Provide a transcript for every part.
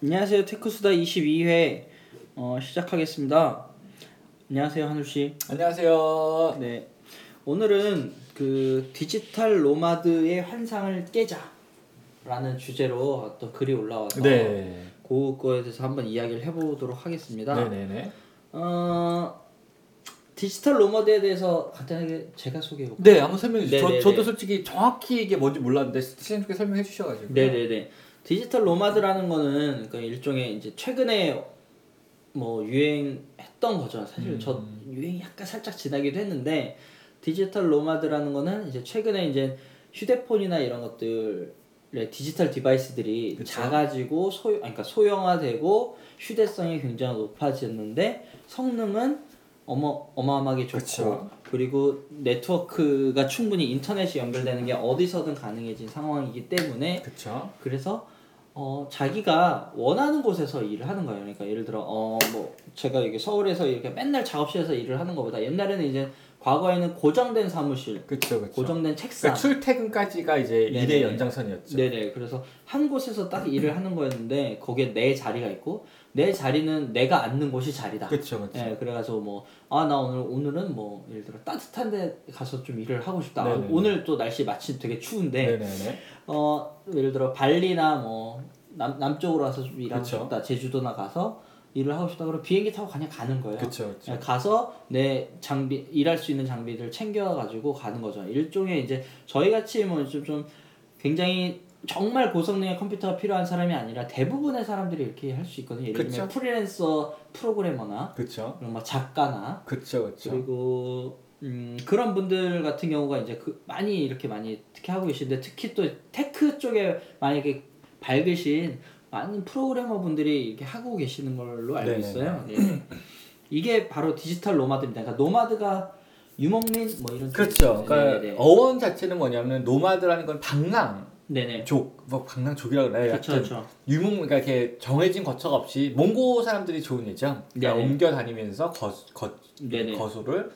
안녕하세요. 테크수다 22회 어, 시작하겠습니다. 안녕하세요, 한울 씨. 안녕하세요. 네. 오늘은 그 digital nomad의 환상을 깨자라는 주제로 또 글이 올라와서 네. 그거에 대해서 한번 이야기를 해보도록 하겠습니다. 네네네. 어, digital nomad에 대해서 간단하게 제가 소개해 볼까요? 네, 한번 설명해 주세요. 저, 저도 솔직히 정확히 이게 뭔지 몰랐는데 스티븐 께 설명해 주셔가지고. 네네네. digital nomad라는 거는 그 일종의 이제 최근에 뭐 유행했던 거죠. 사실 음. 저 유행이 약간 살짝 지나기도 했는데 digital nomad라는 거는 이제 최근에 이제 휴대폰이나 이런 것들의 디지털 device들이 그쵸. 작아지고 소 아니, 그러니까 소형화되고 휴대성이 굉장히 높아졌는데 성능은 어마 어마어마하게 좋고 그쵸. 그리고 네트워크가 충분히 인터넷이 연결되는 게 어디서든 가능해진 상황이기 때문에 그쵸. 그래서 어 자기가 원하는 곳에서 일을 하는 거예요. 그러니까 예를 들어 어 뭐 제가 여기 서울에서 이렇게 맨날 작업실에서 일을 하는 것보다 옛날에는 이제 과거에는 고정된 사무실, 그쵸, 그쵸. 고정된 책상, 그러니까 출퇴근까지가 이제 네네. 일의 연장선이었죠. 네네. 그래서 한 곳에서 딱 일을 하는 거였는데 거기에 내 자리가 있고 내 자리는 내가 앉는 곳이 자리다. 그쵸, 그쵸. 예, 그래가지고 뭐 아 나 오늘 오늘은 뭐 예를 들어 따뜻한데 가서 좀 일을 하고 싶다. 아. 오늘 또 날씨 마침 되게 추운데 네네네. 어 예를 들어 발리나 뭐 남, 남쪽으로 와서 좀 일하고 그쵸. 싶다 제주도나 가서 일을 하고 싶다 그러면 비행기 타고 그냥 가는 거예요 그쵸, 그쵸. 예, 가서 내 장비 일할 수 있는 장비들 챙겨 가지고 가는 거죠 일종의 이제 저희 같이 뭐 좀 좀 굉장히 정말 고성능의 컴퓨터가 필요한 사람이 아니라 대부분의 사람들이 이렇게 할 수 있거든요 예를 들면 그쵸. 프리랜서 프로그래머나 그쵸. 그런 뭐 작가나 그쵸, 그쵸. 그리고 음, 그런 분들 같은 경우가 이제 그 많이 이렇게 많이 특히 하고 계신데 특히 또 tech 쪽에 만약에 밝으신 많은 프로그래머 분들이 이렇게 하고 계시는 걸로 알고 네네네. 있어요. 예. 이게 바로 digital nomad입니다. 그러니까 nomad가 유목민 뭐 이런 그렇죠. 그러니까 네네네. 어원 자체는 뭐냐면 nomad라는 건 방랑 족, 네네. 뭐 방랑족이라고 그래요. 그렇죠, 하여튼 그렇죠. 유목 그러니까 이렇게 정해진 거처가 없이 몽고 사람들이 좋은 예죠. 그러니까 네네. 옮겨 다니면서 거, 거, 네네. 거소를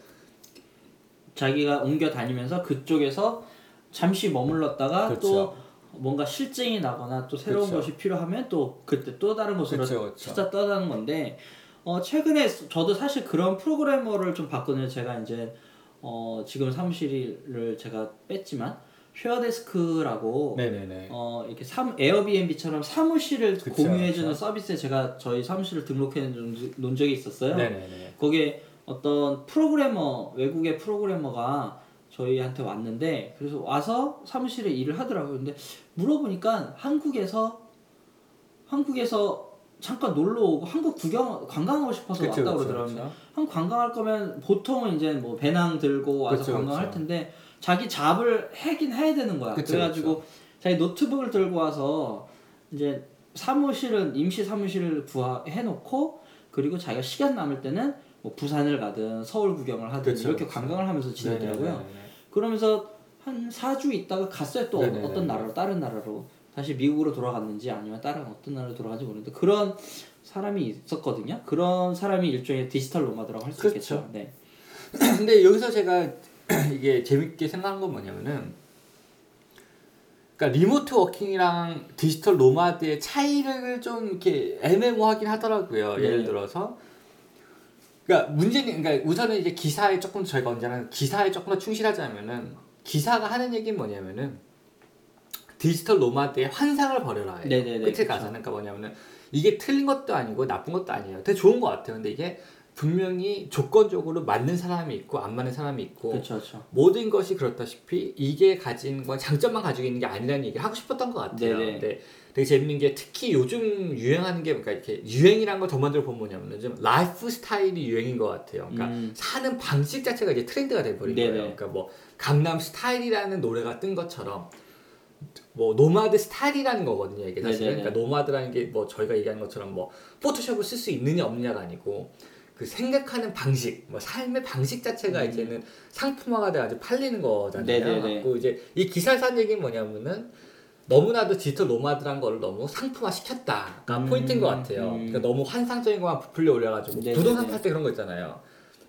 자기가 옮겨 다니면서 그쪽에서 잠시 머물렀다가 그렇죠. 또 뭔가 실증이 나거나 또 새로운 그렇죠. 것이 필요하면 또 그때 또 다른 곳으로 그렇죠, 그렇죠. 찾아 떠나는 건데 어 최근에 저도 사실 그런 프로그래머를 좀 봤거든요. 제가 이제 어 지금 사무실을 제가 뺐지만 쉐어데스크라고 네네네. 어 이렇게 삼 에어비앤비처럼 사무실을 그쵸, 공유해주는 그쵸. 서비스에 제가 저희 사무실을 등록해 놓은 적이 있었어요. 네네네. 거기에 어떤 프로그래머 외국의 프로그래머가 저희한테 왔는데 그래서 와서 사무실에 일을 하더라고요. 근데 물어보니까 한국에서 한국에서 잠깐 놀러 오고 한국 구경 관광하고 싶어서 그쵸, 왔다 그쵸, 그러더라고요. 한국 관광할 거면 보통은 이제 뭐 배낭 들고 와서 관광할. 텐데 자기 잡을 하긴 해야 되는 거야. 그쵸, 그래가지고 자기 노트북을 들고 와서 이제 사무실은 임시 사무실을 구하 해놓고 그리고 자기가 시간 남을 때는 뭐 부산을 가든 서울 구경을 하든 그쵸, 이렇게 그쵸. 관광을 하면서 지내더라고요. 네네네. 그러면서 한 4주 있다가 갔어요 또 네네네. 어떤 나라로 다른 나라로 다시 미국으로 돌아갔는지 아니면 다른 어떤 나라로 돌아간지 모르는데 그런 사람이 있었거든요. 그런 사람이 일종의 digital nomad라고 할 수. 있겠죠. 네. 근데 여기서 제가 이게 재밌게 생각한 건 뭐냐면은 그러니까 remote working이랑 digital nomad의 차이를 좀 이렇게 애매모호하긴 하더라고요. 네. 예를 들어서 그러니까 문제는 그러니까 우선은 이제 기사에 조금 저희가 언제나 기사에 조금 더 충실하자면은 기사가 하는 얘기는 뭐냐면은 디지털 노마드의 환상을 버려라. 네네네, 끝에 그쵸. 가서는 그러니까 뭐냐면은 이게 틀린 것도 아니고 나쁜 것도 아니에요. 되게 좋은 것 같아요. 근데 이게 분명히 조건적으로 맞는 사람이 있고 안 맞는 사람이 있고 그렇죠, 그렇죠. 모든 것이 그렇다시피 이게 가진 건 장점만 가지고 있는 게 아니라는 얘기를 하고 싶었던 것 같아요. 네네. 근데 되게 재밌는 게 특히 요즘 유행하는 게 그러니까 이렇게 유행이란 걸 더 만들어 보면 뭐냐면은 좀 라이프 스타일이 유행인 것 같아요. 그러니까 음. 사는 방식 자체가 이제 트렌드가 돼버린 네네. 거예요. 그러니까 뭐 강남 스타일이라는 노래가 뜬 것처럼 뭐 nomad style이라는 거거든요. 이게 사실은 네네네. 그러니까 nomad라는 게 뭐 저희가 얘기하는 것처럼 뭐 포토샵을 쓸 수 있느냐 없느냐가 아니고 그 생각하는 방식, 뭐 삶의 방식 자체가 이제는 상품화가 돼가지고 팔리는 거잖아요. 음. 네네네. 갖고 이제 이 기사에서 한 얘기는 뭐냐면은 너무나도 digital nomad란 거를 너무 상품화 시켰다가 음, 포인트인 것 같아요. 음. 그러니까 너무 환상적인 것만 부풀려 올려가지고 네네네. 부동산 팔 때 그런 거 있잖아요.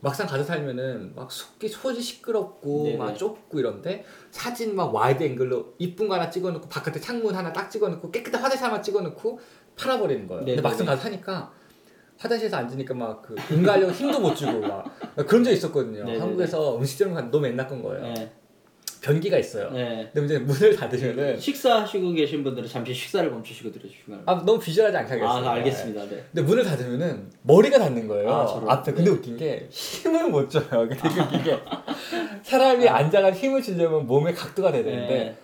막상 가서 살면은 막 속이 소지 시끄럽고 네네. 막 좁고 이런데 사진 막 wide angle로 이쁜 거 하나 찍어놓고 바깥에 창문 하나 딱 찍어놓고 깨끗한 화장실 하나 찍어놓고 팔아버리는 거예요. 네, 근데 네, 막상 네. 가서 하니까 화장실에서 앉으니까 막그 응가하려고 힘도 못 주고 막 그런 적 있었거든요. 네, 네, 한국에서 음식점을 갔는데 너무 옛날 건 거예요. 네. 변기가 있어요. 네. 근데 이제 문을 닫으면은 식사하시고 계신 분들은 잠시 식사를 멈추시고 들어주시면 아 너무 비주얼하지 않게 하겠어요. 아, 알겠습니다. 네. 근데 문을 닫으면은 머리가 닿는 거예요. 아. 앞에. 근데 네. 웃긴 게 힘을 못 줘요. 되게 웃긴 게 사람이 앉아가 힘을 주려면 몸의 각도가 돼야 되는데 네.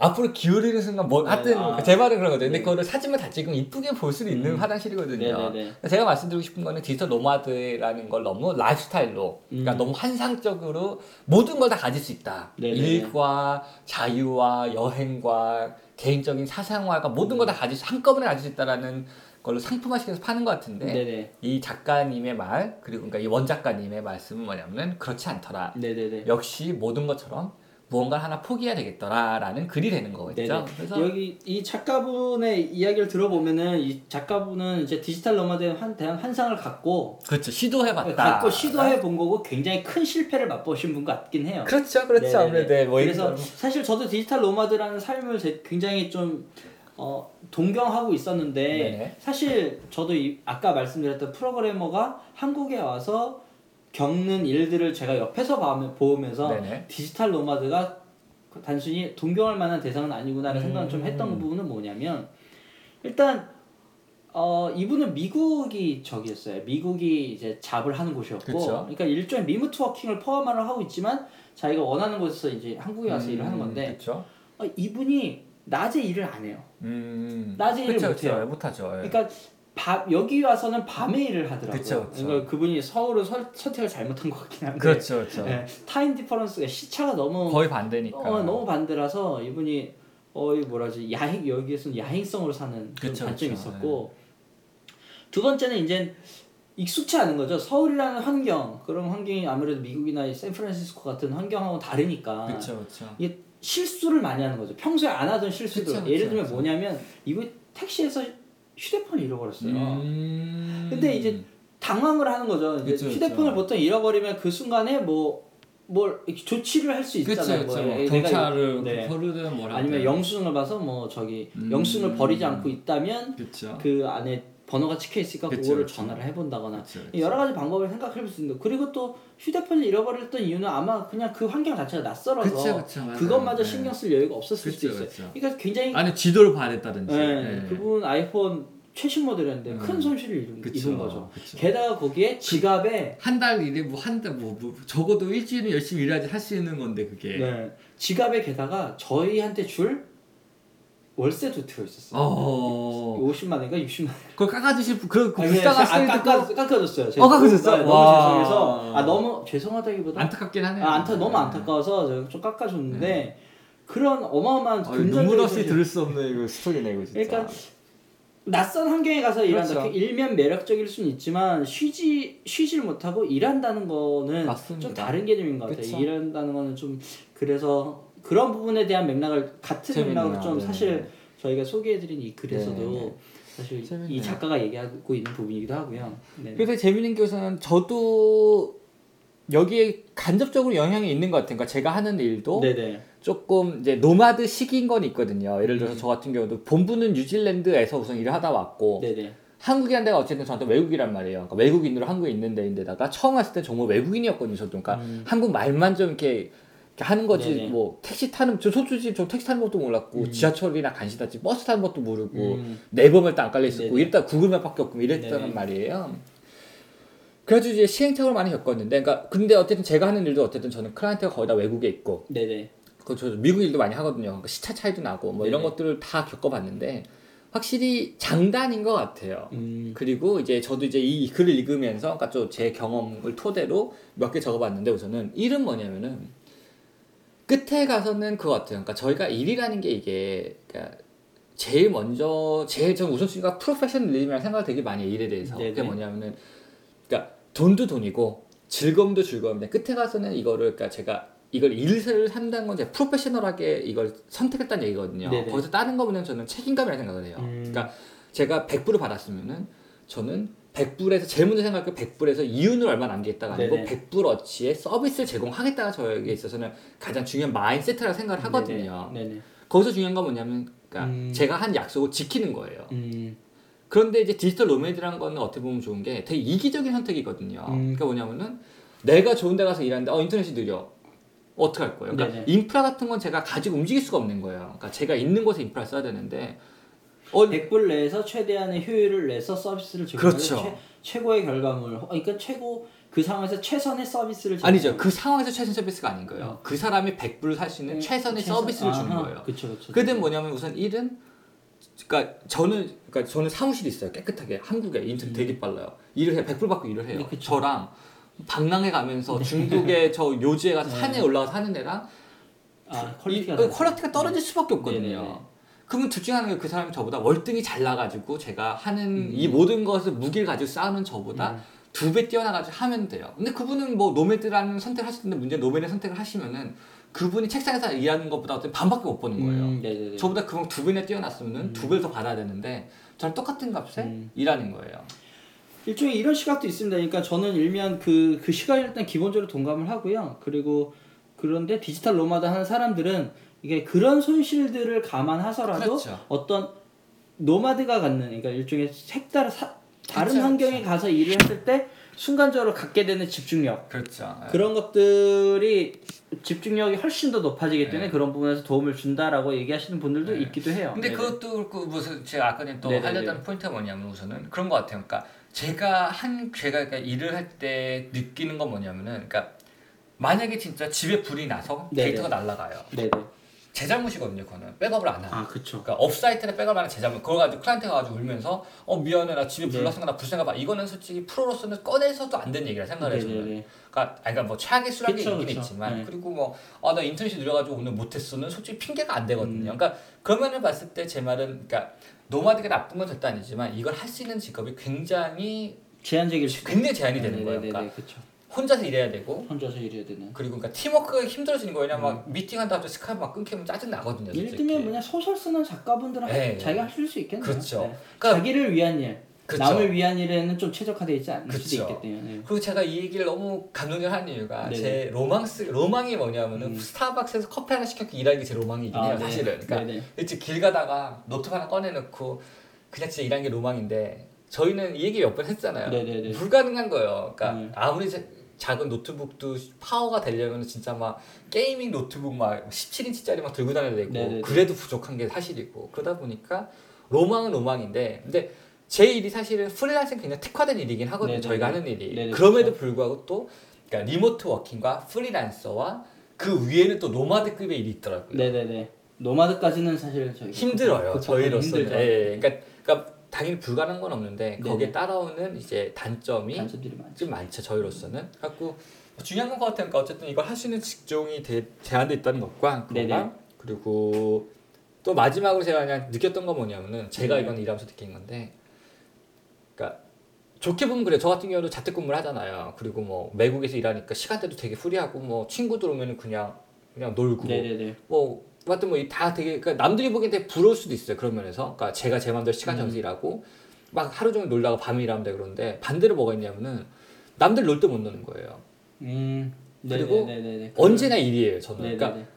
앞으로 기울이는 순간 뭐 네, 하여튼 아. 제 말은 그런 거죠. 근데 네. 그거를 사진만 다 찍으면 이쁘게 볼 수 있는 음. 화장실이거든요. 네네네. 제가 말씀드리고 싶은 거는 디지털 노마드라는 걸 너무 라이프스타일로 그러니까 음. 너무 환상적으로 모든 걸 다 가질 수 있다. 네네네. 일과 자유와 여행과 개인적인 사생활과 모든 걸 다 가질 수 한꺼번에 가질 수 있다라는 걸로 상품화시켜서 파는 것 같은데 네네. 이 작가님의 말 그리고 그러니까 이 원작가님의 말씀은 뭐냐면은 그렇지 않더라. 네네네. 역시 모든 것처럼 무언가 하나 포기해야 되겠더라라는 글이 되는 거겠죠. 그래서 여기 이 작가분의 이야기를 들어보면은 이 작가분은 이제 digital nomad에 한 대한 환상을 갖고 그렇죠 시도해봤다. 갖고 시도해 본 거고 굉장히 큰 실패를 맛보신 분 같긴 해요. 그렇죠, 그렇죠. 아무래도 네, 뭐 그래서 사실 저도 digital nomad라는 삶을 제- 굉장히 좀 어, 동경하고 있었는데 네네. 사실 저도 이, 아까 말씀드렸던 프로그래머가 한국에 와서 겪는 일들을 제가 옆에서 봐- 보면서 네네. 디지털 노마드가 그 단순히 동경할 만한 대상은 아니구나라는 음. 생각을 좀 했던 부분은 뭐냐면 일단 어 이분은 미국이 저기였어요. 미국이 이제 잡을 하는 곳이었고, 그쵸. 그러니까 일종의 리모트 워킹을 포함을 하고 있지만 자기가 원하는 곳에서 이제 한국에 와서 일을 하는 건데. 어, 이분이 낮에 일을 안 해요. 음. 낮에 일을 못 해요. 그쵸. 못하죠. 예. 그러니까 밤 여기 와서는 밤에 일을 하더라고요. 그쵸, 그쵸. 그러니까 그분이 서울을 설, 선택을 잘못한 것 같긴 한데. 그렇죠, 그렇죠. 네, time difference가 시차가 너무 거의 반대니까. 어, 너무 반대라서 이분이 어이 뭐라지 야행 여기에서는 야행성으로 사는 그쵸, 단점이 그쵸. 있었고 두 번째는 이제 익숙치 않은 거죠. 서울이라는 환경 그런 환경이 아무래도 미국이나 이 샌프란시스코 같은 환경하고 다르니까 그렇죠, 그렇죠. 이게 실수를 많이 하는 거죠. 평소에 안 하던 실수들. 예를 들면. 뭐냐면 이거 택시에서 휴대폰을 잃어버렸어요. 음. 근데 이제 당황을 하는 거죠. 이제 그쵸, 휴대폰을 그쵸. 보통 잃어버리면 그 순간에 뭐 뭘 조치를 할 수 있잖아요. 그렇죠, 뭐. 내가 경찰을 네. 부르든 뭐라. 아니면 영수증을 봐서 뭐 저기 음. 영수증을 버리지 않고 있다면. 그 안에 번호가 찍혀 있으니까 그쵸, 그거를 그쵸. 전화를 해본다거나 그쵸. 여러 가지 방법을 생각해 볼 수 있는데 그리고 또 휴대폰을 잃어버렸던 이유는 아마 그냥 그 환경 자체가 낯설어서. 그것마저 네. 신경 쓸 여유가 없었을 수도 있어요. 그러니까 굉장히 아니 지도를 봐야 됐다든지. 네, 네. 그분 아이폰 최신 모델이었는데 음. 큰 손실을 입은, 입은 거죠. 그쵸. 게다가 거기에 지갑에 한달 일에 뭐한달뭐 뭐 적어도 일주일은 열심히 일해야지 할 수 있는 건데 그게. 네, 지갑에 게다가 저희한테 줄 월세도 들어 있었어요. 어. 50만 원인가 60만 원. 그걸 깎아주실 분, 그, 그 불쌍한 아, 깎아 깎아줬어요. 어, 깎아줬어요? 네, 너무 와. 죄송해서 아 너무 죄송하다기보다 안타깝긴 하네요. 아, 안타 너무 네. 안타까워서 제가 좀 깎아줬는데 그런 어마어마한 아, 금전적인 눈물 없이. 들을 수 없는 이거 스토리네 이거 진짜. 그러니까 낯선 환경에 가서 일한다. 그렇죠. 그 일면 매력적일 수는 있지만 쉬지 쉬질 못하고 일한다는 거는 맞습니다. 좀 다른 개념인 것 같아요. 그쵸. 일한다는 거는 좀 그래서 그런 부분에 대한 맥락을 같은 재밌네요. 맥락을 좀 네. 사실 저희가 소개해드린 이 글에서도 네. 사실 이 재밌네요. 작가가 얘기하고 있는 부분이기도 하고요. 네. 그래서 재밌는 게 우선은 저도 여기에 간접적으로 영향이 있는 것 같아요. 그러니까 제가 하는 일도 네네. 조금 이제 노마드 식인 건 있거든요. 예를 들어서 음. 저 같은 경우도 본부는 뉴질랜드에서 우선 일을 하다 왔고 네네. 한국이란 데가 어쨌든 저한테 외국이란 말이에요. 그러니까 외국인으로 한국에 있는 데인데다가 처음 왔을 때 정말 외국인이었거든요. 저도 그러니까 음. 한국 말만 좀 이렇게 하는 거지 네네. 뭐 택시 타는 저 솔직히 저 택시 타는 것도 몰랐고 음. 지하철이나 간신히 탔지 버스 타는 것도 모르고 음. 네이버맵도 안 깔려 있었고 네네. 이랬다 구글맵밖에 없고 이랬단 네네. 말이에요. 그래가지고 이제 시행착오를 많이 겪었는데, 그러니까 근데 어쨌든 제가 하는 일도 어쨌든 저는 클라이언트가 거의 다 외국에 있고, 네네. 그저 미국 일도 많이 하거든요. 그러니까 시차 차이도 나고 뭐 이런. 것들을 다 겪어봤는데 확실히 장단인 것 같아요. 음. 그리고 이제 저도 이제 이 글을 읽으면서 그러니까 좀제 경험을 토대로 몇 개 적어봤는데 우선은 일은 뭐냐면은 끝에 가서는 그거 같아요. 그러니까 저희가 일이라는 게 이게 그러니까 제일 먼저 제일 전 우선순위가 프로페셔널리즘이라는 생각을 되게 많이 해요, 일에 대해서 네네. 그게 뭐냐면은 그러니까 돈도 돈이고 즐거움도 즐거움인데 끝에 가서는 이거를 그러니까 제가 이걸 일을 한다는 건 이제 프로페셔널하게 이걸 선택했다는 얘기거든요. 네네. 거기서 다른 거 보면 저는 책임감이라는 생각을 해요. 음. 그러니까 제가 100불을 받았으면은 저는 100불에서 제일 먼저 생각할 100불에서 이윤을 얼마 남기겠다가 아니고 네네. 100불 어치의 서비스를 제공하겠다가 저에게 있어서는 가장 중요한 마인세트라고 생각을 하거든요. 네네. 거기서 중요한 건 뭐냐면 그러니까 음. 제가 한 약속을 지키는 거예요. 음. 그런데 이제 디지털 노매드라는 거는 어떻게 보면 좋은 게 되게 이기적인 선택이거든요. 음. 그러니까 뭐냐면은 내가 좋은 데 가서 일하는데 어 인터넷이 느려. 어떻게 할 거예요? 그러니까 네네. 인프라 같은 건 제가 가지고 움직일 수가 없는 거예요. 그러니까 제가 있는 곳에 인프라 써야 되는데 어 100불 내에서 최대한의 효율을 내서 서비스를 제공하는 그렇죠. 최, 최고의 결과물. 어, 그러니까 최고 그 상황에서 최선의 서비스를 아니죠. 그 상황에서 최선 서비스가 아닌 거예요. 어. 그 사람이 100불로 살 수 있는 최선의 서비스를 주는 거예요. 그렇죠, 그렇죠. 그든 뭐냐면 우선 일은 그러니까 저는 그러니까 저는 사무실이 있어요 깨끗하게 한국에 인터넷 되게 빨라요 일을 해 100불 받고 일을 해요 네, 그쵸. 저랑 방랑해 가면서 중국의 저 요지에 가서 산에 올라가서 하는 애랑 아, 이- quality가 어, 다르죠. quality가 떨어질 수밖에 없거든요 네네네. 그러면 둘 중에 하나가 그 사람이 저보다 월등히 잘나가지고 제가 하는 음. 이 모든 것을 무기를 가지고 싸우는 저보다 두배 뛰어나가지고 하면 돼요 근데 그분은 뭐 노매드라는 선택을 하실 텐데 문제 는 노매드 선택을 하시면은 그분이 책상에서 일하는 것보다 어떤 반밖에 못 버는 거예요 음, 네네네. 저보다 그만 두 배나 뛰어났으면 두 배를 더 받아야 되는데 저는 똑같은 값에 음. 일하는 거예요. 일종의 이런 시각도 있습니다. 그러니까 저는 일면 그, 그 시각에 일단 기본적으로 동감을 하고요. 그리고 그런데 디지털 노마드 하는 사람들은 이게 그런 손실들을 감안하서라도 그렇죠. 어떤 노마드가 갖는 그러니까 일종의 색다른 사, 다른 그렇죠, 환경에 가서 일을 했을 때 순간적으로 갖게 되는 집중력 그렇죠. 그런 것들이 집중력이 훨씬 더 높아지기 때문에 네. 그런 부분에서 도움을 준다라고 얘기하시는 분들도 네. 있기도 해요. 근데 네네. 그것도 그렇고 무슨 제가 아까 전에 또 네네네. 하려던 포인트가 뭐냐면 우선은 그런 것 같아요. 그러니까 제가 한 제가 그러니까 일을 할 때 느끼는 건 뭐냐면은 그러니까 만약에 진짜 집에 불이 나서 네네. 데이터가 날아가요. 네네. 제 잘못이거든요. 그거는 백업을 안 하고. 아 그쵸. 그러니까 off-site에 백업을 하는 제 잘못. 그걸 가지고 클라이언트가 가지고 울면서 어 미안해 나 집에 불 네. 났으니까 나 불쌍해 봐. 이거는 솔직히 프로로서는 꺼내서도 안 되는 얘기라 생각을 해요. 저는. 네네네. 그러니까, 아니, 그러니까 뭐 최악의 수락이 그쵸, 있긴 그쵸. 있지만 네. 그리고 뭐 아 나 인터넷이 느려가지고 오늘 못했어는 솔직히 핑계가 안 되거든요. 음. 그러니까 그러면을 봤을 때 제 말은 그러니까 노마드가 나쁜 건 절대 아니지만 이걸 할 수 있는 직업이 굉장히 제한적일 수 굉장히 제한이 되는 거예요. 그러니까 그쵸. 혼자서 일해야 되고 혼자서 일해야 되는. 그리고 그러니까 팀워크가 힘들어지는 거예요. 왜냐면 막 미팅한다 하고 스카이프 막 끊기면 짜증 나거든요. 음. 예를. 들면 뭐냐 소설 쓰는 작가분들은 네. 자기가 할수 있겠네요. 그렇죠. 네. 그러니까- 자기를 위한 일, 그쵸. 남을 위한 일에는 좀 최적화되어 있지 않을 그쵸. 수도 있겠네요. 네. 그리고 제가 이 얘기를 너무 감동적으로 하는 이유가 네네. 제 로망스 로망이 뭐냐면은 음. 스타벅스에서 커피 하나 시켜서 일하는 게제 로망이긴 해요 네. 사실은 그러니까 네 네. 일찍 길 가다가 노트 하나 꺼내놓고 그냥 진짜 일하는 게 로망인데 저희는 이 얘기 몇 번 했잖아요 네네네. 불가능한 거예요 그러니까 음. 아무리 자- 작은 노트북도 파워가 되려면 진짜 막 gaming 노트북 막 17인치짜리 막 들고 다녀야 되고 네네네. 그래도 부족한 게 사실이고 그러다 보니까 로망은 로망인데 근데 제 일이 사실은 프리랜서는 굉장히 특화된 일이긴 하거든요 네네네. 저희가 하는 일이 네네, 그럼에도 불구하고 또 그러니까 리모트 워킹과 프리랜서와 그 위에는 또 노마드급의 일이 있더라고요 네네네. 노마드까지는 사실 저희 힘들어요 저희로서는. 예, 예. 그러니까, 그러니까 당연히 불가능한 건 없는데. 거기에 따라오는 이제 단점이 단점들이 많죠. 좀 많죠 저희로서는 갖고 중요한 건것 같아요 그러니까 어쨌든 이걸 할 수 있는 직종이 대, 제한돼 있다는 것과. 그거랑 그리고 또 마지막으로 제가 그냥 느꼈던 건 뭐냐면은 제가 네. 이건 일하면서 느낀 건데 그러니까 좋게 보면 그래 저 같은 경우도 자택근무를 하잖아요 그리고 뭐 외국에서 일하니까 시간대도 되게 프리하고 뭐 친구들 오면은 그냥 그냥 놀고 네네네. 뭐 하여튼 뭐 다 되게 그러니까 남들이 보기엔 되게 부러울 수도 있어요 그런 면에서 그러니까 제가 제 맘대로 시간 정해서 일하고 막 하루 종일 놀다가 밤에 일하면 돼 그러는데 반대로 뭐가 있냐면은 남들 놀 때 못 노는 거예요 음. 그리고 네네네네. 언제나 일이에요 저는 네네네. 그러니까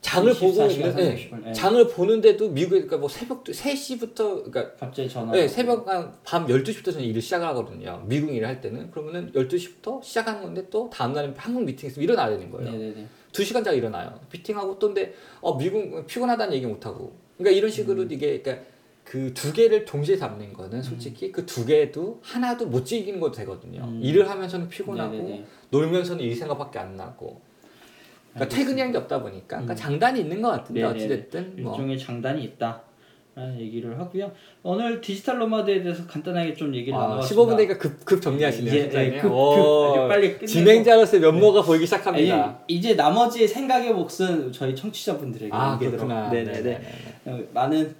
장을 보고 24시간 있는데 360분. 네. 장을 보는데도 미국에 그러니까 뭐 새벽 3시부터 그러니까 갑자기 전화. 네, 새벽 한밤 12시부터 저는 일을 시작하거든요 미국 일을 할 때는 그러면은 12시부터 시작하는 건데 또 다음 날은 한국 미팅 있으면 일어나야 되는 거예요 네네네. 두 시간 자고 일어나요. 미팅하고 또 근데 어 미국 피곤하다는 얘기 못 하고. 그러니까 이런 식으로 음. 이게 그러니까 그 두 개를 동시에 잡는 거는 솔직히 그두 개도 하나도 못 즐기는 것도 되거든요. 음. 일을 하면서는 피곤하고 네네네. 놀면서는 일 생각밖에 안 나고. 그러니까 게 없다 보니까 그러니까 음. 장단이 있는 것 같은데 네네네. 어찌 됐든 뭐 일종의 장단이 있다. 라는 얘기를 하고요. 오늘 디지털 노마드에 대해서 간단하게 좀 얘기를 아, 나눠봤습니다. 15분 되니까 급, 급 정리하시네요. 이제. 예, 급, 급, 오, 빨리 끝내고. 진행자로서의 면모가 보이기 시작합니다. 아니, 이제 나머지 생각의 몫은 저희 청취자분들에게 아. 그렇구나. 네네네. 네네네. 어, 많은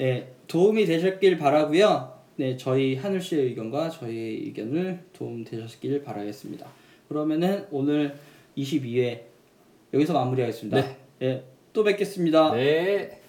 예, 도움이 되셨길 바라고요. 네, 저희 하늘 씨의 의견과 저희의 의견을 도움 되셨길 바라겠습니다. 그러면은 오늘 22회 여기서 마무리하겠습니다. 네. 예, 또 뵙겠습니다. 네.